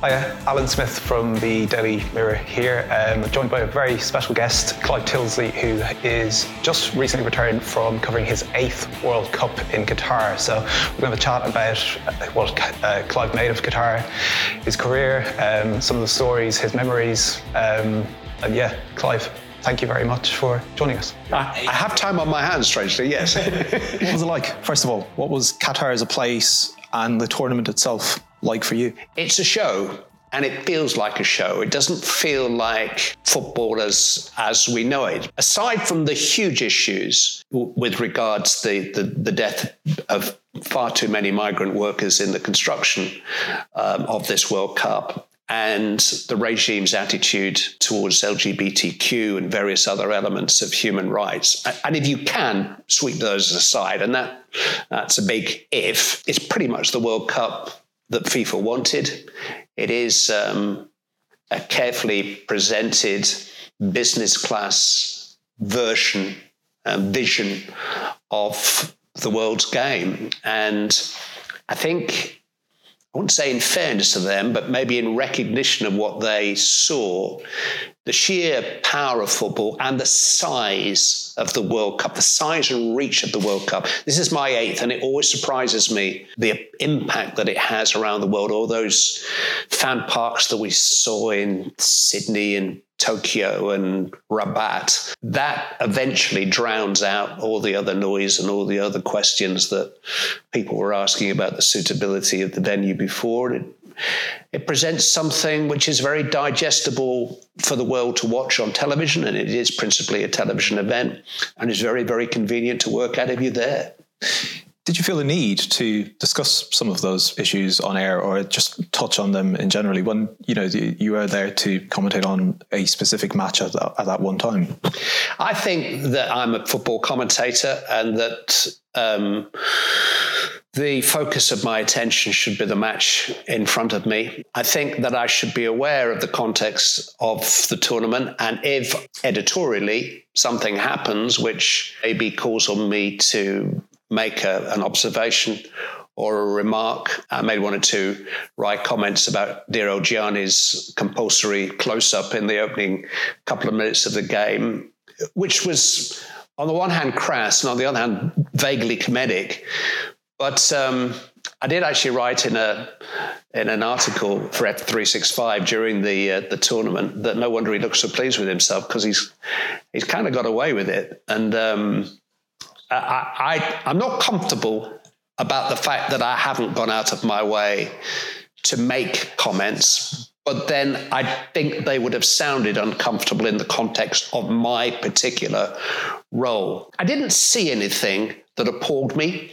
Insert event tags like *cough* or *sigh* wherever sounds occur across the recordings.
Hiya, Alan Smith from the Daily Mirror here, um, joined by a very special guest, Clive Tyldesley, who is just recently returned from covering his eighth World Cup in Qatar. So we're going to have a chat about uh, what uh, Clive made of Qatar, his career, um, some of the stories, his memories, um, and yeah, Clive. Thank you very much for joining us. I, I have time on my hands, strangely, yes. *laughs* what was it like? First of all, what was Qatar as a place and the tournament itself? Like for you? It's a show and it feels like a show. It doesn't feel like football as, as we know it. Aside from the huge issues with regards to the, the, the death of far too many migrant workers in the construction um, of this World Cup, and the regime's attitude towards LGBTQ and various other elements of human rights. And if you can sweep those aside, and that that's a big if, it's pretty much the World Cup that FIFA wanted. It is um, a carefully presented business class version, um, vision of the world's game. And I think, I wouldn't say in fairness to them, but maybe in recognition of what they saw, the sheer power of football and the size of the World Cup, the size and reach of the World Cup. This is my eighth, and it always surprises me the impact that it has around the world. All those fan parks that we saw in Sydney and Tokyo and Rabat, that eventually drowns out all the other noise and all the other questions that people were asking about the suitability of the venue before. It it presents something which is very digestible for the world to watch on television, and it is principally a television event, and is very, very convenient to work out if you're there. Did you feel the need to discuss some of those issues on air, or just touch on them in generally when you know you were there to commentate on a specific match at that, at that one time? I think that I'm a football commentator, and that. Um, the focus of my attention should be the match in front of me. I think that I should be aware of the context of the tournament. And if editorially something happens which maybe calls on me to make a, an observation or a remark, I made one or two write comments about Diro Gianni's compulsory close up in the opening couple of minutes of the game, which was on the one hand crass and on the other hand vaguely comedic. But um, I did actually write in a in an article for F365 during the uh, the tournament that no wonder he looks so pleased with himself because he's he's kind of got away with it, and um, I, I I'm not comfortable about the fact that I haven't gone out of my way to make comments, but then I think they would have sounded uncomfortable in the context of my particular role. I didn't see anything that appalled me.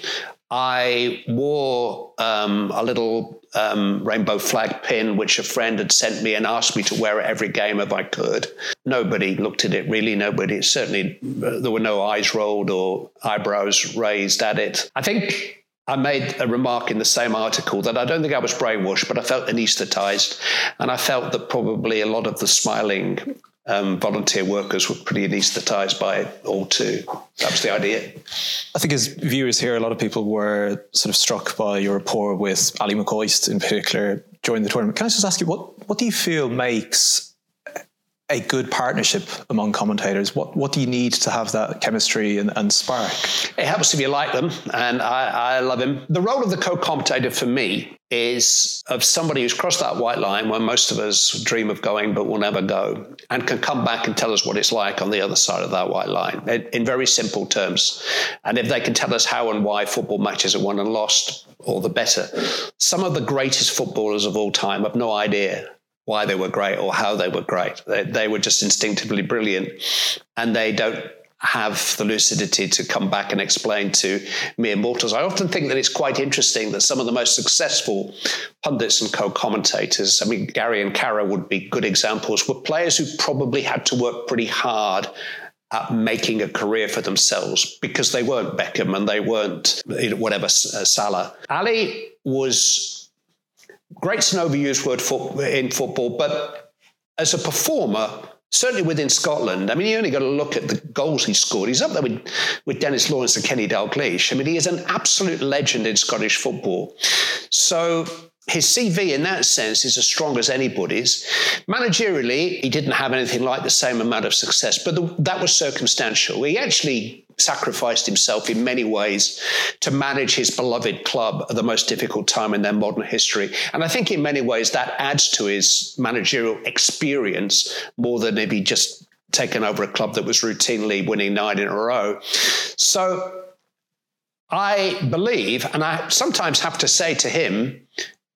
I wore um, a little um, rainbow flag pin, which a friend had sent me and asked me to wear it every game if I could. Nobody looked at it really. Nobody, certainly, uh, there were no eyes rolled or eyebrows raised at it. I think I made a remark in the same article that I don't think I was brainwashed, but I felt anesthetized. And I felt that probably a lot of the smiling um, volunteer workers were pretty anaesthetised by it all too. That was the idea. I think as viewers here, a lot of people were sort of struck by your rapport with Ally McCoist in particular during the tournament. Can I just ask you, what, what do you feel makes a good partnership among commentators? What what do you need to have that chemistry and, and spark? It helps if you like them, and I, I love him. The role of the co-commentator for me is of somebody who's crossed that white line where most of us dream of going but will never go, and can come back and tell us what it's like on the other side of that white line in, very simple terms. And if they can tell us how and why football matches are won and lost, all the better. Some of the greatest footballers of all time have no idea why they were great or how they were great. They, they were just instinctively brilliant, and they don't have the lucidity to come back and explain to mere mortals. I often think that it's quite interesting that some of the most successful pundits and co-commentators, I mean, Gary and Carra would be good examples, were players who probably had to work pretty hard at making a career for themselves because they weren't Beckham and they weren't whatever uh, Salah. Ali was great's an overused word for, in football, but as a performer, certainly within Scotland, I mean, you only got to look at the goals he scored. He's up there with, with Dennis Lawrence and Kenny Dalglish. I mean, he is an absolute legend in Scottish football. So his CV in that sense is as strong as anybody's. Managerially, he didn't have anything like the same amount of success, but the, that was circumstantial. He actually sacrificed himself in many ways to manage his beloved club at the most difficult time in their modern history. And I think in many ways that adds to his managerial experience more than if he just taken over a club that was routinely winning nine in a row. So I believe, and I sometimes have to say to him,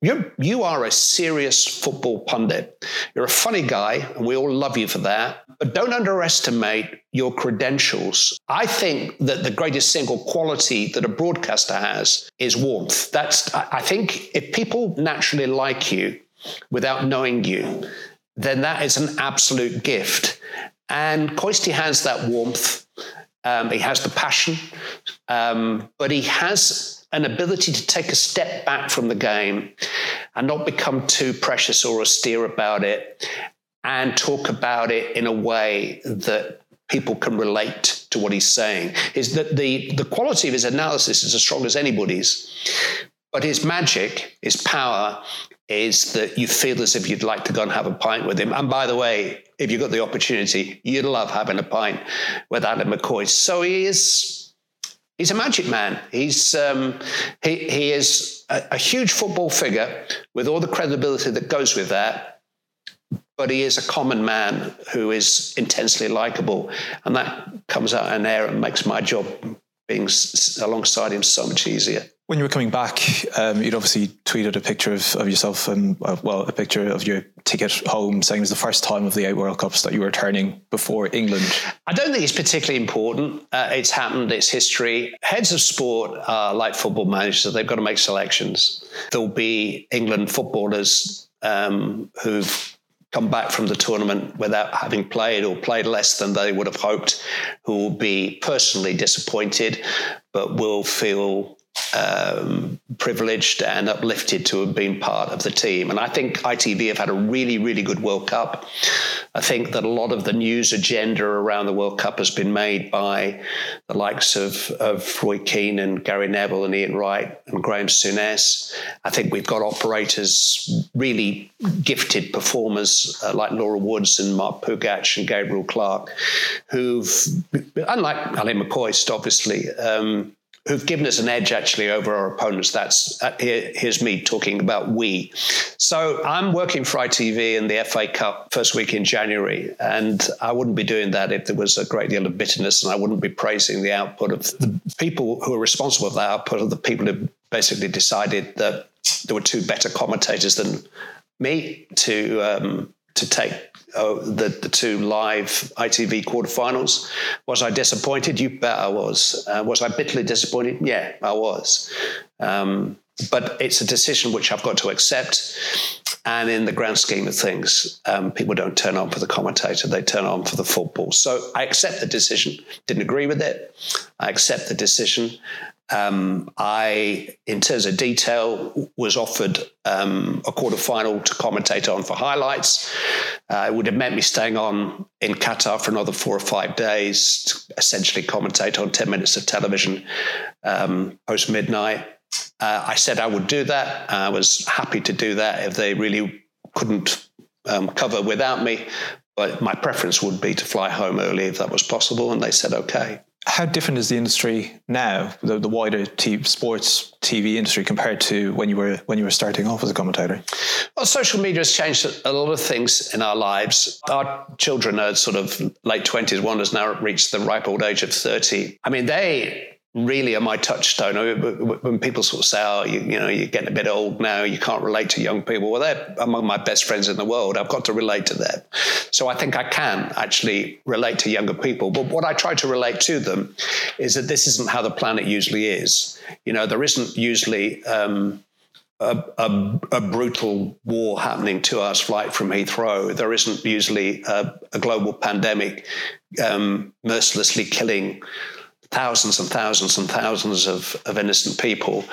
you're, you are a serious football pundit. You're a funny guy, and we all love you for that. But don't underestimate your credentials. I think that the greatest single quality that a broadcaster has is warmth. That's, I think, if people naturally like you without knowing you, then that is an absolute gift. And Coisty has that warmth. Um, he has the passion, um, but he has an ability to take a step back from the game and not become too precious or austere about it and talk about it in a way that people can relate to what he's saying. Is that the, the quality of his analysis is as strong as anybody's but his magic his power is that you feel as if you'd like to go and have a pint with him. And by the way if you got the opportunity you'd love having a pint with Ally McCoist. So he is he's a magic man. He's um, he he is a, a, huge football figure with all the credibility that goes with that. But he is a common man who is intensely likable, and that comes out in air and makes my job being s- alongside him so much easier. When you were coming back, um, you'd obviously tweeted a picture of, of yourself and, uh, well, a picture of your ticket home saying it was the first time of the eight World Cups that you were returning before England. I don't think it's particularly important. Uh, it's happened, it's history. Heads of sport are like football managers, they've got to make selections. There'll be England footballers um, who've come back from the tournament without having played or played less than they would have hoped, who will be personally disappointed, but will feel um, privileged and uplifted to have been part of the team. And I think ITV have had a really, really good World Cup. I think that a lot of the news agenda around the World Cup has been made by the likes of, of Roy Keane and Gary Neville and Ian Wright and Graham Souness. I think we've got operators, really gifted performers uh, like Laura Woods and Mark Pougatch and Gabriel Clarke, who've, unlike Ally McCoist, obviously, um, who've given us an edge actually over our opponents. That's uh, here, here's me talking about we. So I'm working for ITV in the FA Cup first week in January, and I wouldn't be doing that if there was a great deal of bitterness, and I wouldn't be praising the output of the people who are responsible for that output of the people who basically decided that there were two better commentators than me to um, to take uh, the, the two live ITV quarterfinals. Was I disappointed? You bet I was. Uh, was I bitterly disappointed? Yeah, I was. Um, but it's a decision which I've got to accept. And in the grand scheme of things, um, people don't turn on for the commentator, they turn on for the football. So I accept the decision, didn't agree with it. I accept the decision. Um, I, in terms of detail, was offered um, a quarter final to commentate on for highlights. Uh, it would have meant me staying on in Qatar for another four or five days to essentially commentate on 10 minutes of television um, post midnight. Uh, I said I would do that. I was happy to do that if they really couldn't um, cover without me. But my preference would be to fly home early if that was possible. And they said, okay how different is the industry now, the, the wider t- sports TV industry compared to when you were when you were starting off as a commentator? Well, social media has changed a lot of things in our lives. Our children are sort of late twenties. One has now reached the ripe old age of thirty. I mean, they really are my touchstone. When people sort of say, "Oh, you, you, know, you're getting a bit old now, you can't relate to young people," well, they're among my best friends in the world. I've got to relate to them, so I think I can actually relate to younger people. But what I try to relate to them is that this isn't how the planet usually is. You know, there isn't usually. Um, a, a, a, brutal war happening two hours flight from Heathrow. There isn't usually a, a global pandemic um, mercilessly killing thousands and thousands and thousands of, of innocent people.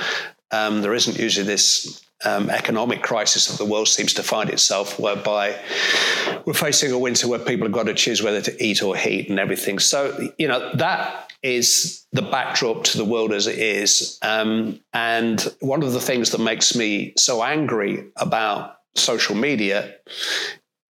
Um, there isn't usually this um, economic crisis that the world seems to find itself, whereby we're facing a winter where people have got to choose whether to eat or heat and everything. So, you know, that is the backdrop to the world as it is. Um, and one of the things that makes me so angry about social media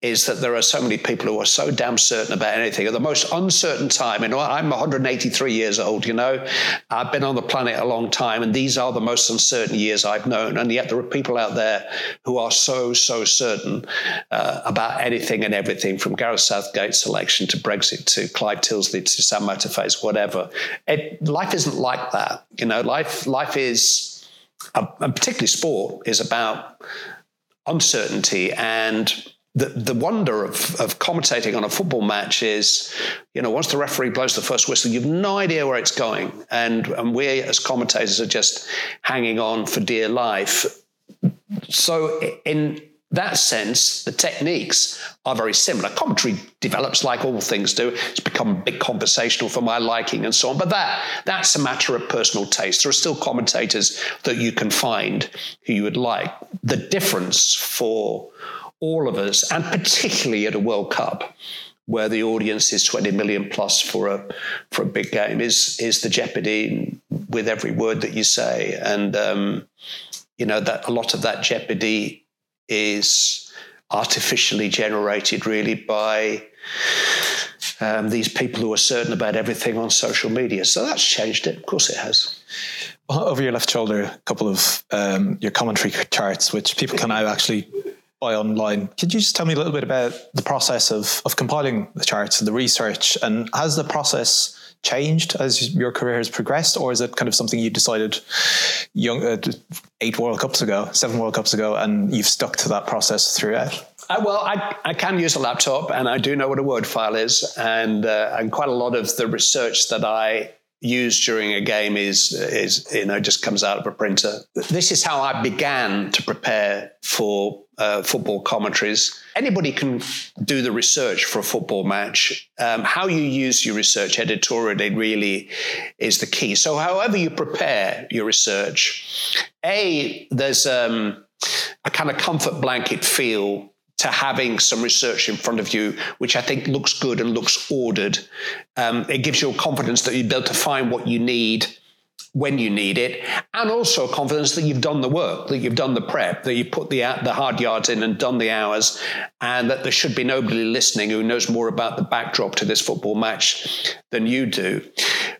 is that there are so many people who are so damn certain about anything at the most uncertain time. Know, I'm 183 years old, you know, I've been on the planet a long time, and these are the most uncertain years I've known. And yet there are people out there who are so, so certain uh, about anything and everything from Gareth Southgate's selection to Brexit to Clive Tyldesley to Sam Matterface, whatever. It, life isn't like that. You know, life, life is, uh, and particularly sport, is about uncertainty and the, the wonder of, of commentating on a football match is, you know, once the referee blows the first whistle, you've no idea where it's going. And, and we as commentators are just hanging on for dear life. So, in that sense, the techniques are very similar. Commentary develops like all things do. It's become a bit conversational for my liking and so on. But that that's a matter of personal taste. There are still commentators that you can find who you would like. The difference for all of us, and particularly at a World Cup where the audience is 20 million plus for a for a big game is is the jeopardy with every word that you say. And um, you know that a lot of that jeopardy is artificially generated really by um, these people who are certain about everything on social media. So that's changed it. Of course it has. Over your left shoulder a couple of um, your commentary charts which people can now actually buy online. Could you just tell me a little bit about the process of, of compiling the charts and the research? And has the process changed as your career has progressed, or is it kind of something you decided young uh, eight World Cups ago, seven World Cups ago, and you've stuck to that process throughout? Uh, well, I, I, can use a laptop, and I do know what a Word file is, and uh, and quite a lot of the research that I used during a game is is you know just comes out of a printer. This is how I began to prepare for uh, football commentaries. Anybody can do the research for a football match. Um, how you use your research editorially really is the key. So, however you prepare your research, a there's um, a kind of comfort blanket feel to having some research in front of you, which I think looks good and looks ordered. Um, it gives you confidence that you'll be able to find what you need when you need it, and also confidence that you've done the work, that you've done the prep, that you put the uh, the hard yards in and done the hours, and that there should be nobody listening who knows more about the backdrop to this football match than you do.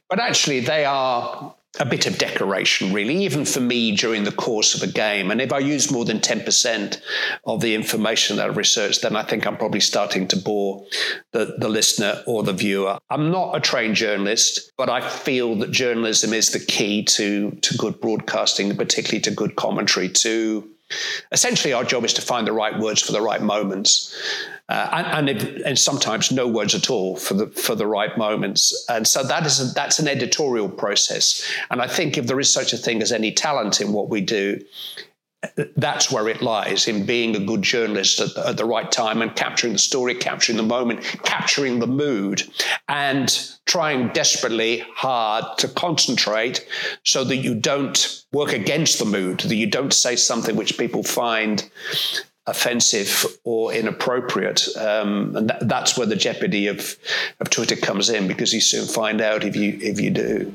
But actually, they are a bit of decoration, really, even for me during the course of a game. And if I use more than 10% of the information that I've researched, then I think I'm probably starting to bore the, the listener or the viewer. I'm not a trained journalist, but I feel that journalism is the key to, to good broadcasting, particularly to good commentary, to essentially our job is to find the right words for the right moments uh, and, and, it, and, sometimes no words at all for the for the right moments. And so that is a, that's an editorial process. And I think if there is such a thing as any talent in what we do, that's where it lies in being a good journalist at, at, the right time and capturing the story, capturing the moment, capturing the mood, and trying desperately hard to concentrate so that you don't work against the mood, that you don't say something which people find offensive or inappropriate. Um, and that, that's where the jeopardy of, of Twitter comes in because you soon find out if you if you do.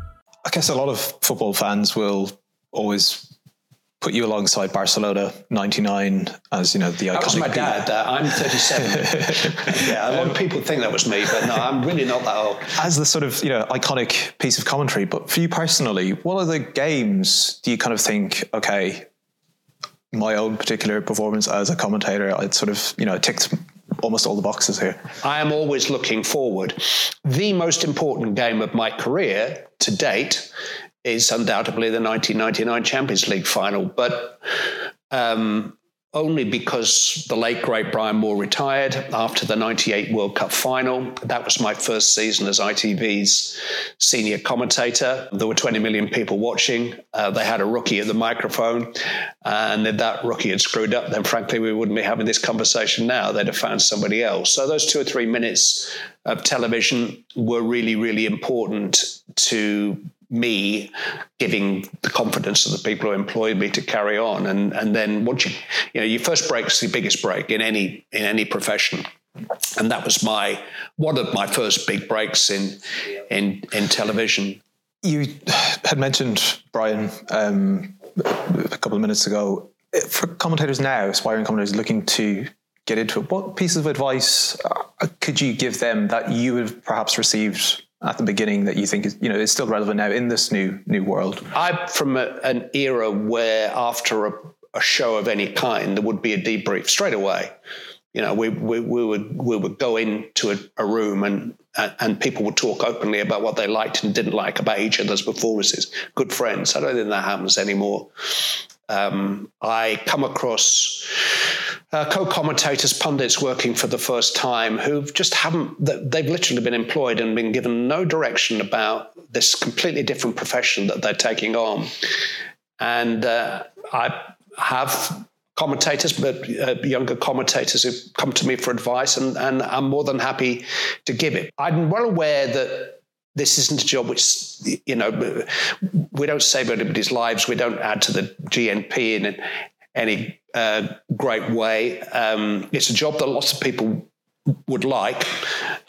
I guess a lot of football fans will always put you alongside Barcelona 99 as, you know, the iconic. That was my dad. I'm 37. *laughs* yeah, a lot of people think that was me, but no, I'm really not that old. As the sort of, you know, iconic piece of commentary, but for you personally, what are the games do you kind of think, okay, my own particular performance as a commentator, I'd sort of, you know, ticked almost all the boxes here. I am always looking forward. The most important game of my career to date is undoubtedly the 1999 Champions League final. But um, only because the late great Brian Moore retired after the 98 World Cup final. That was my first season as ITV's senior commentator. There were 20 million people watching. Uh, they had a rookie at the microphone. And if that rookie had screwed up, then frankly, we wouldn't be having this conversation now. They'd have found somebody else. So those two or three minutes of television were really, really important to me giving the confidence of the people who employed me to carry on. And and then once you you know your first break is the biggest break in any in any profession. And that was my one of my first big breaks in in in television. You had mentioned brian um, a couple of minutes ago for commentators now aspiring commentators looking to get into it what pieces of advice uh, could you give them that you have perhaps received at the beginning that you think is you know is still relevant now in this new new world? I'm from a, an era where after a, a, show of any kind there would be a debrief straight away. You know, we we, we would we would go into a, a room and and people would talk openly about what they liked and didn't like about each other's performances. Good friends. I don't think that happens anymore. Um, I come across uh, co-commentators, pundits working for the first time who just haven't. They've literally been employed and been given no direction about this completely different profession that they're taking on. And uh, I have commentators, but uh, younger commentators who come to me for advice, and, and I'm more than happy to give it. I'm well aware that this isn't a job which you know we don't save anybody's lives we don't add to the gnp in any uh, great way. Um, it's a job that lots of people would like.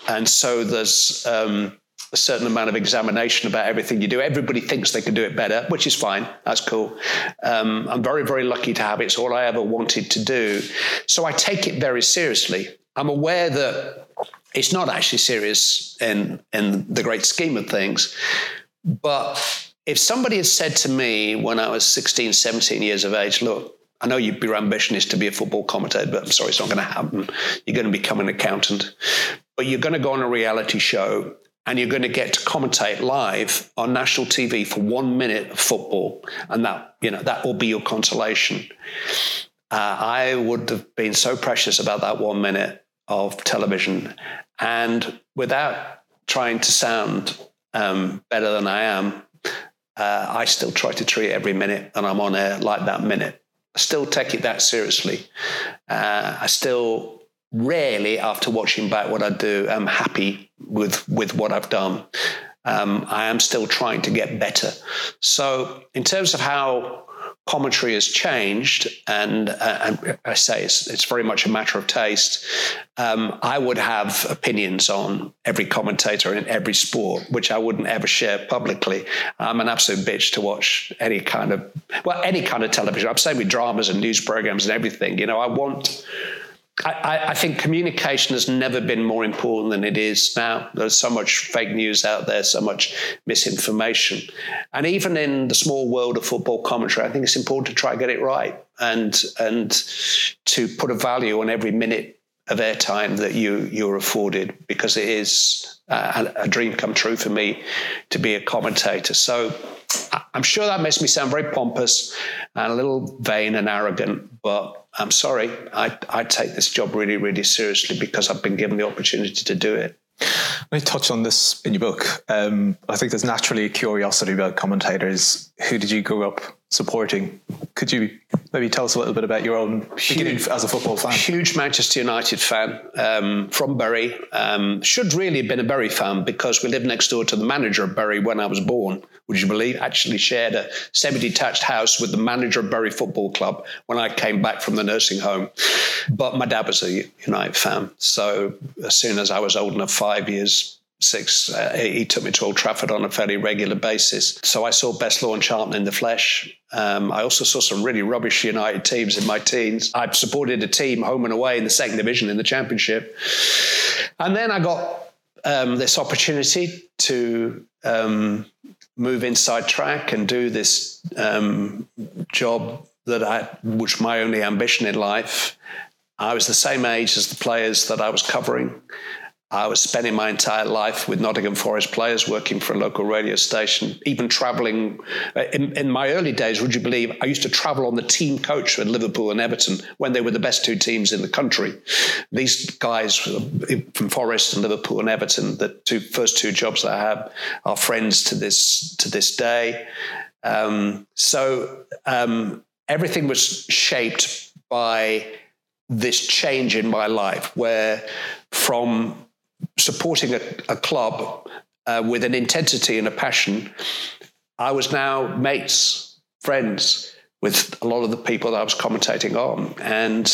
And so there's um, a certain amount of examination about everything you do. Everybody thinks they can do it better which is fine. That's cool. Um, i'm very very lucky to have it. It's all i ever wanted to do. So i take it very seriously. I'm aware that it's not actually serious in in the great scheme of things. But if somebody had said to me when I was 16, 17 years of age, look, I know your ambition is to be a football commentator, but I'm sorry, it's not going to happen. You're going to become an accountant, but you're going to go on a reality show and you're going to get to commentate live on national TV for one minute of football, and that you know that will be your consolation. Uh, I would have been so precious about that one minute of television and without trying to sound um, better than I am, uh, I still try to treat every minute and I'm on air like that minute. I still take it that seriously. Uh, I still rarely, after watching back what I do, am happy with with what I've done. Um, I am still trying to get better. So, in terms of how commentary has changed, and, uh, and I say it's, it's, very much a matter of taste. Um, I would have opinions on every commentator in every sport, which I wouldn't ever share publicly. I'm an absolute bitch to watch any kind of well, any kind of television. I'm saying with dramas and news programs and everything. You know, I want I, I, think communication has never been more important than it is now. There's so much fake news out there, so much misinformation. And even in the small world of football commentary, I think it's important to try and get it right and and to put a value on every minute of airtime that you you're afforded because it is a, a dream come true for me to be a commentator. So I'm sure that makes me sound very pompous and a little vain and arrogant, but I'm sorry. I, I take this job really, really seriously because I've been given the opportunity to do it. Me touch on this in your book. Um, I think there's naturally a curiosity about commentators. Who did you grow up supporting. Could you maybe tell us a little bit about your own beginning as a football fan? Huge Manchester United fan um, from Bury. Um, should really have been a Bury fan because we lived next door to the manager of Bury when I was born. Would you believe? Actually shared a semi-detached house with the manager of Bury Football Club when I came back from the nursing home. But my dad was a United fan, so as soon as I was old enough, five years six, uh, he took me to Old Trafford on a fairly regular basis. So I saw Best and Charlton in the flesh. Um, I also saw some really rubbish United teams in my teens. I supported a team home and away in the second division in the Championship. And then I got um, this opportunity to um, move inside track and do this um, job that I, which my only ambition in life. I was the same age as the players that I was covering. I was spending my entire life with Nottingham Forest players, working for a local radio station, even traveling. Uh, in, in, my early days, would you believe, I used to travel on the team coach with Liverpool and Everton when they were the best two teams in the country. These guys from Forest and Liverpool and Everton, the two first two jobs I have, are friends to this to this day. Um, so um, everything was shaped by this change in my life, where from supporting a, a club uh, with an intensity and a passion, I was now mates, friends with a lot of the people that I was commentating on. And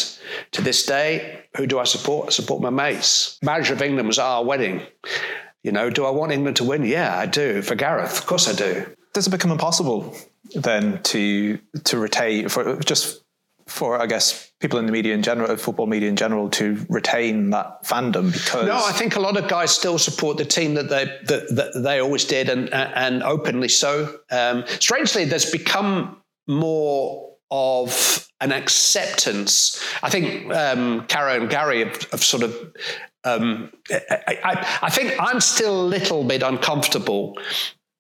to this day, who do I support? I support my mates. Manager of England was our wedding. You know, do I want England to win? Yeah, I do. For Gareth, of course I do. Does it become impossible then to to retain for just for I guess people in the media in general, football media in general, to retain that fandom because no, I think a lot of guys still support the team that they that, that they always did and and openly so. Um, strangely, there's become more of an acceptance. I think um, Carra and Gary have, have sort of. Um, I, I, I think I'm still a little bit uncomfortable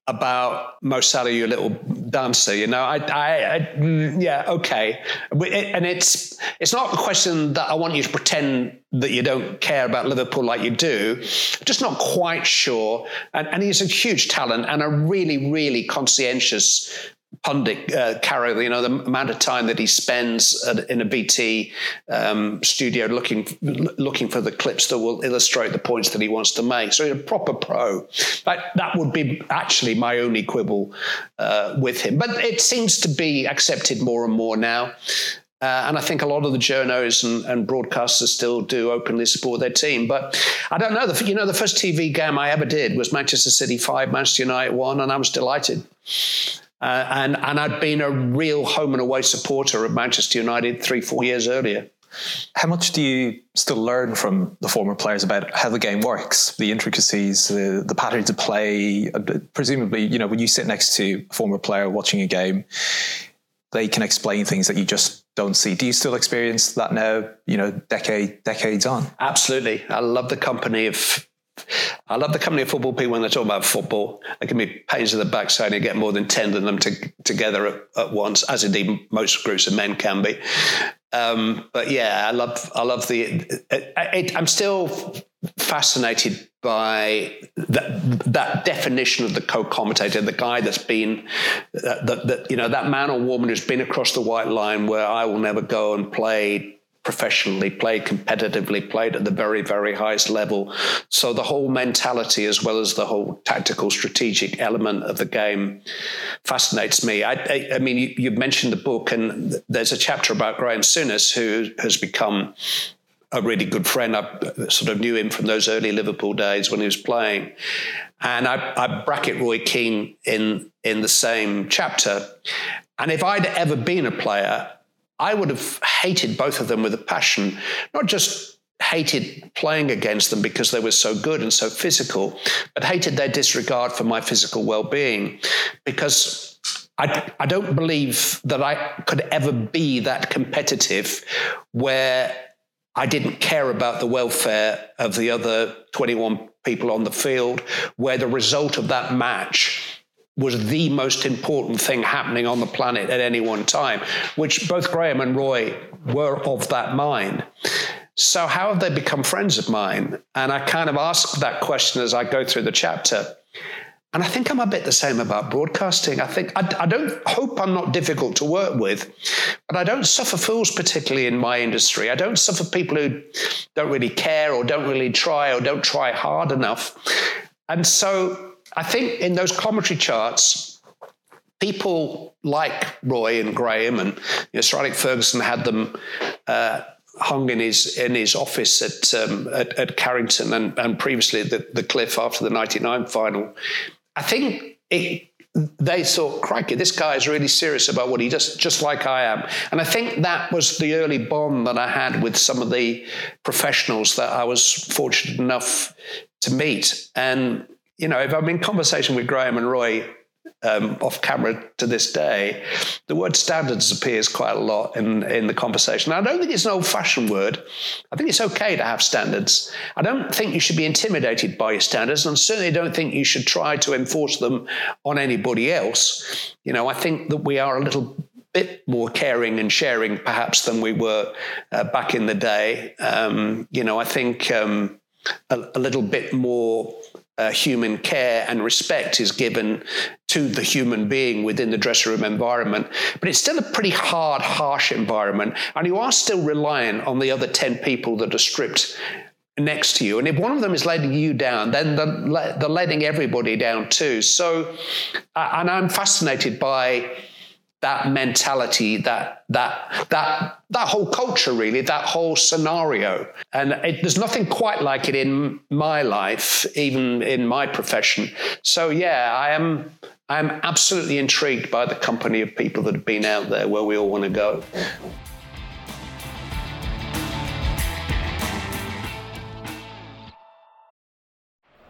about Mo Salah, little dancer. You know, I, I, I mm, yeah, okay. And it's it's not a question that I want you to pretend that you don't care about Liverpool like you do. I'm just not quite sure. And, and he's a huge talent and a really, really conscientious pundit uh, Carra, you know, the amount of time that he spends at, in a BT um, studio looking looking for the clips that will illustrate the points that he wants to make. So he's a proper pro. That, that would be actually my only quibble uh, with him. But it seems to be accepted more and more now. Uh, and I think a lot of the journos and, and, broadcasters still do openly support their team. But I don't know. The, you know, the first TV game I ever did was Manchester City 5, Manchester United 1, and I was delighted. Uh, and, and I'd been a real home and away supporter of Manchester United three, four years earlier. How much do you still learn from the former players about how the game works, the intricacies, the, the patterns of play? Uh, presumably, you know, when you sit next to a former player watching a game, they can explain things that you just don't see. Do you still experience that now, you know, decade decades on? Absolutely. I love the company of I love the company of football people when they talk about football. They can be pains in the backside and you get more than 10 of them to, together at, at, once, as indeed most groups of men can be. Um, but yeah, I love, I love the, it, it, I'm still fascinated by that, that definition of the co-commentator, the guy that's been, that, that, you know, that man or woman who's been across the white line where I will never go and play professionally, played competitively, played at the very, very highest level. So the whole mentality, as well as the whole tactical, strategic element of the game, fascinates me. I, I, I mean, you, you, mentioned the book, and there's a chapter about Graham Souness, who has become a really good friend. I sort of knew him from those early Liverpool days when he was playing. And I, I bracket Roy Keane in in the same chapter. And if I'd ever been a player, I would have hated both of them with a passion, not just hated playing against them because they were so good and so physical, but hated their disregard for my physical well being because I, I don't believe that I could ever be that competitive where I didn't care about the welfare of the other 21 people on the field, where the result of that match was the most important thing happening on the planet at any one time, which both Graham and Roy were of that mind. So, how have they become friends of mine? And I kind of ask that question as I go through the chapter. and I think I'm a bit the same about broadcasting. I think I, I, don't hope I'm not difficult to work with, but I don't suffer fools particularly in my industry. I don't suffer people who don't really care or don't really try or don't try hard enough. And so I think in those commentary charts, people like Roy and Graham and you know, Sir Alex Ferguson had them. Uh, hung in his in his office at um, at, at, Carrington and, and previously the, the Cliff after the '99 final. I think it, they thought, crikey, this guy is really serious about what he does, just like I am. And I think that was the early bond that I had with some of the professionals that I was fortunate enough to meet. And, you know, if I'm in conversation with Graham and Roy, um, off camera to this day, the word standards appears quite a lot in, in the conversation. I don't think it's an old fashioned word. I think it's okay to have standards. I don't think you should be intimidated by your standards, and certainly don't think you should try to enforce them on anybody else. You know, I think that we are a little bit more caring and sharing perhaps than we were uh, back in the day. Um, you know, I think um, a, a, little bit more uh, human care and respect is given to the human being within the dressing room environment. But it's still a pretty hard, harsh environment. And you are still reliant on the other 10 people that are stripped next to you. And if one of them is letting you down, then they're, letting everybody down too. So, uh, and I'm fascinated by that mentality, that that that that whole culture, really, that whole scenario. And it, there's nothing quite like it in my life, even in my profession. So yeah, I am I'm absolutely intrigued by the company of people that have been out there where we all want to go.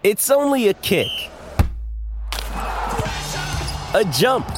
It's only a kick, a jump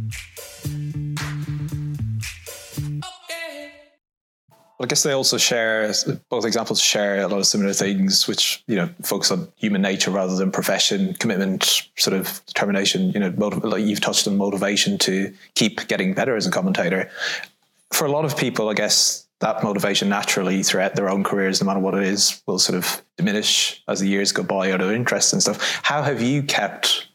I guess they also share both examples share a lot of similar things, which you know focus on human nature rather than profession, commitment, sort of determination. You know, motiv- like you've touched on motivation to keep getting better as a commentator. For a lot of people, I guess that motivation naturally throughout their own careers, no matter what it is, will sort of diminish as the years go by, or their interests and stuff. How have you kept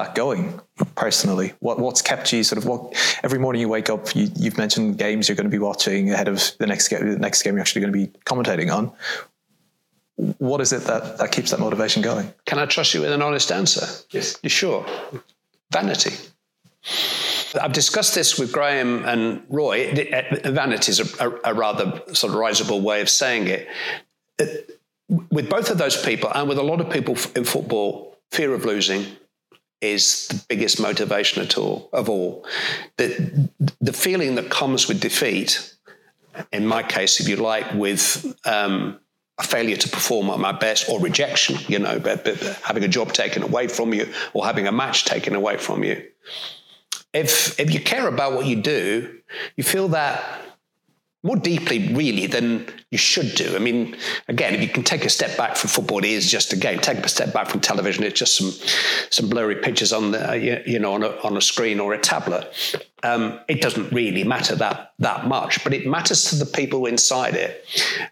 that going personally? What what's kept you sort of what every morning you wake up? You, have mentioned games you're going to be watching ahead of the next game. The next game you're actually going to be commentating on. What is it that that keeps that motivation going? Can I trust you with an honest answer? Yes. You sure? Vanity. I've discussed this with Graham and Roy. Eh, vanity is a, a, a rather sort of risible way of saying it. With both of those people, and with a lot of people in football, fear of losing is the biggest motivation at all of all. The the feeling that comes with defeat, in my case, if you like, with um, a failure to perform at my best or rejection, you know, but, but having a job taken away from you or having a match taken away from you. If if you care about what you do, you feel that more deeply, really, than you should do. I mean, again, if you can take a step back from football, it is just a game. Take a step back from television; it's just some some blurry pictures on the you know on a, on a screen or a tablet. Um, it doesn't really matter that that much, but it matters to the people inside it.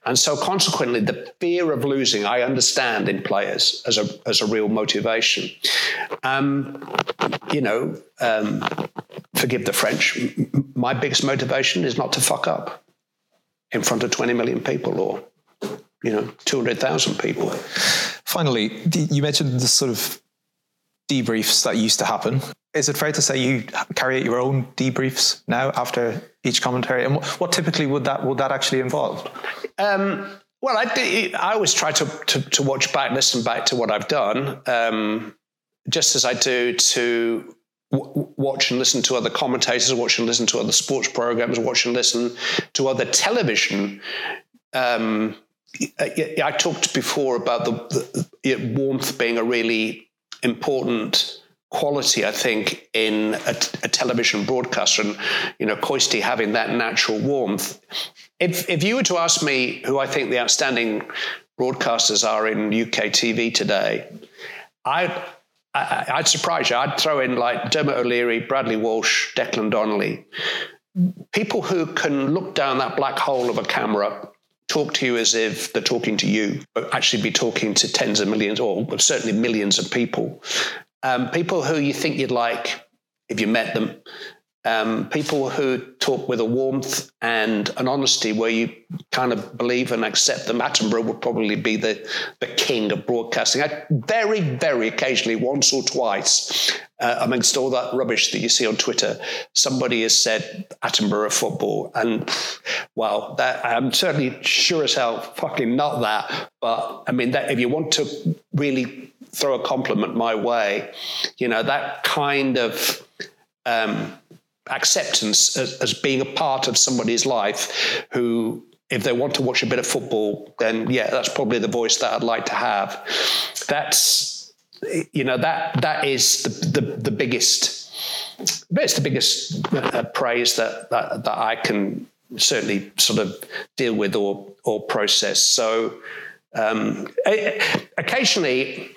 And so, consequently, the fear of losing, I understand in players as a as a real motivation. Um, you know, um, forgive the French. My biggest motivation is not to fuck up in front of 20 million people or you know 200,000 people. Finally, you mentioned the sort of debriefs that used to happen. Is it fair to say you carry out your own debriefs now after each commentary? And what typically would that would that actually involve? Um, well, I, I always try to, to, to watch back, listen back to what I've done, um, just as I do to watch and listen to other commentators, watch and listen to other sports programs, watch and listen to other television. Um, I talked before about the, the, warmth being a really important quality, I think, in a, a, television broadcaster, and you know, Coisty having that natural warmth. If if you were to ask me who I think the outstanding broadcasters are in UK TV today, I I, would surprise you. I'd throw in like Dermot O'Leary, Bradley Walsh, Declan Donnelly, people who can look down that black hole of a camera, talk to you as if they're talking to you, but actually be talking to tens of millions or certainly millions of people. Um, people who you think you'd like if you met them, um, people who talk with a warmth and an honesty where you kind of believe and accept them. Attenborough would probably be the, the king of broadcasting. I, very, very occasionally, once or twice, uh, amongst all that rubbish that you see on Twitter, somebody has said Attenborough football. And well, that, I'm certainly sure as hell fucking not that. But I mean, that, if you want to really throw a compliment my way, you know, that kind of. Um, acceptance as, as being a part of somebody's life who if they want to watch a bit of football, then yeah, that's probably the voice that I'd like to have. That's you know that that is the the, the biggest. It's the biggest uh, praise that, that that I can certainly sort of deal with or or process. So um, occasionally.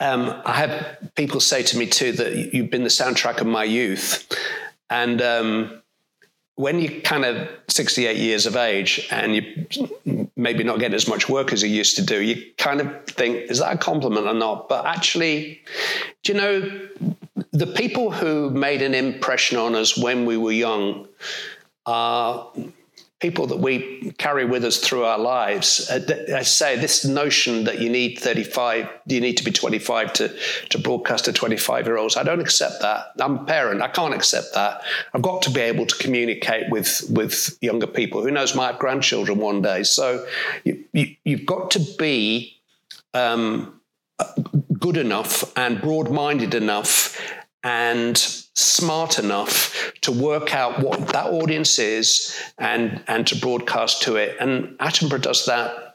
Um, I have people say to me too that you've been the soundtrack of my youth, and um, when you're kind of 68 years of age and you maybe not getting as much work as you used to do, you kind of think, is that a compliment or not? But actually, do you know, the people who made an impression on us when we were young are people that we carry with us through our lives. Uh, I say this notion that you need 35, you need to be 25 to, to broadcast to 25 year olds. I don't accept that. I'm a parent. I can't accept that. I've got to be able to communicate with, with younger people. Who knows, have grandchildren one day. So you, you, you've got to be um, good enough and broad minded enough and smart enough to work out what that audience is and and to broadcast to it. And Attenborough does that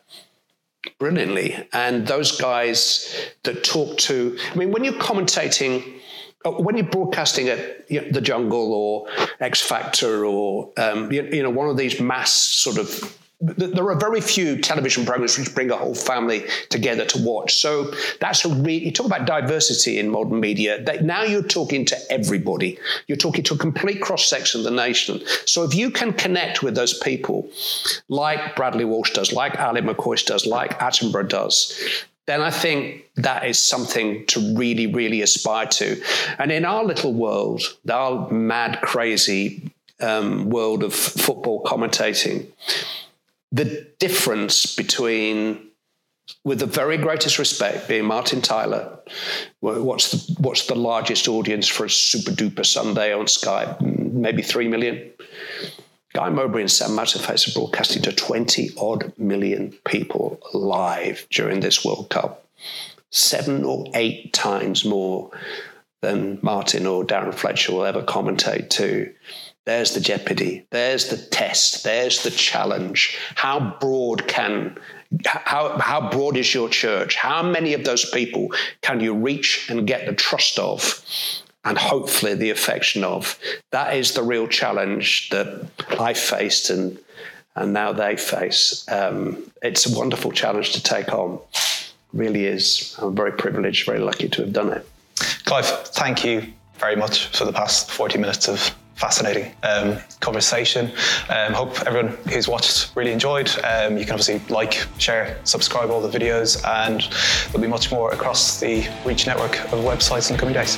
brilliantly. And those guys that talk to, I mean, when you're commentating, uh, when you're broadcasting at you know, the Jungle or X Factor or um, you, you know one of these mass sort of there are very few television programs which bring a whole family together to watch. So that's a really, you talk about diversity in modern media. That now you're talking to everybody. You're talking to a complete cross section of the nation. So if you can connect with those people, like Bradley Walsh does, like Ally McCoist does, like Attenborough does, then I think that is something to really, really aspire to. And in our little world, our mad, crazy um, world of football commentating, the difference between with the very greatest respect, being Martin Tyler, what's the, what's the largest audience for a super duper Sunday on Sky? Maybe three million. Guy Mowbray and Sam Matterface are broadcasting to 20 odd million people live during this World Cup. Seven or eight times more than Martin or Darren Fletcher will ever commentate to. There's the jeopardy. There's the test. There's the challenge. How broad can how, how broad is your church? How many of those people can you reach and get the trust of and hopefully the affection of? That is the real challenge that I faced and and now they face. Um, it's a wonderful challenge to take on. Really is. I'm very privileged, very lucky to have done it. Clive, thank you very much for the past 40 minutes of fascinating um, conversation. Um, hope everyone who's watched really enjoyed. Um, you can obviously like, share, subscribe all the videos, and there'll be much more across the Reach network of websites in the coming days.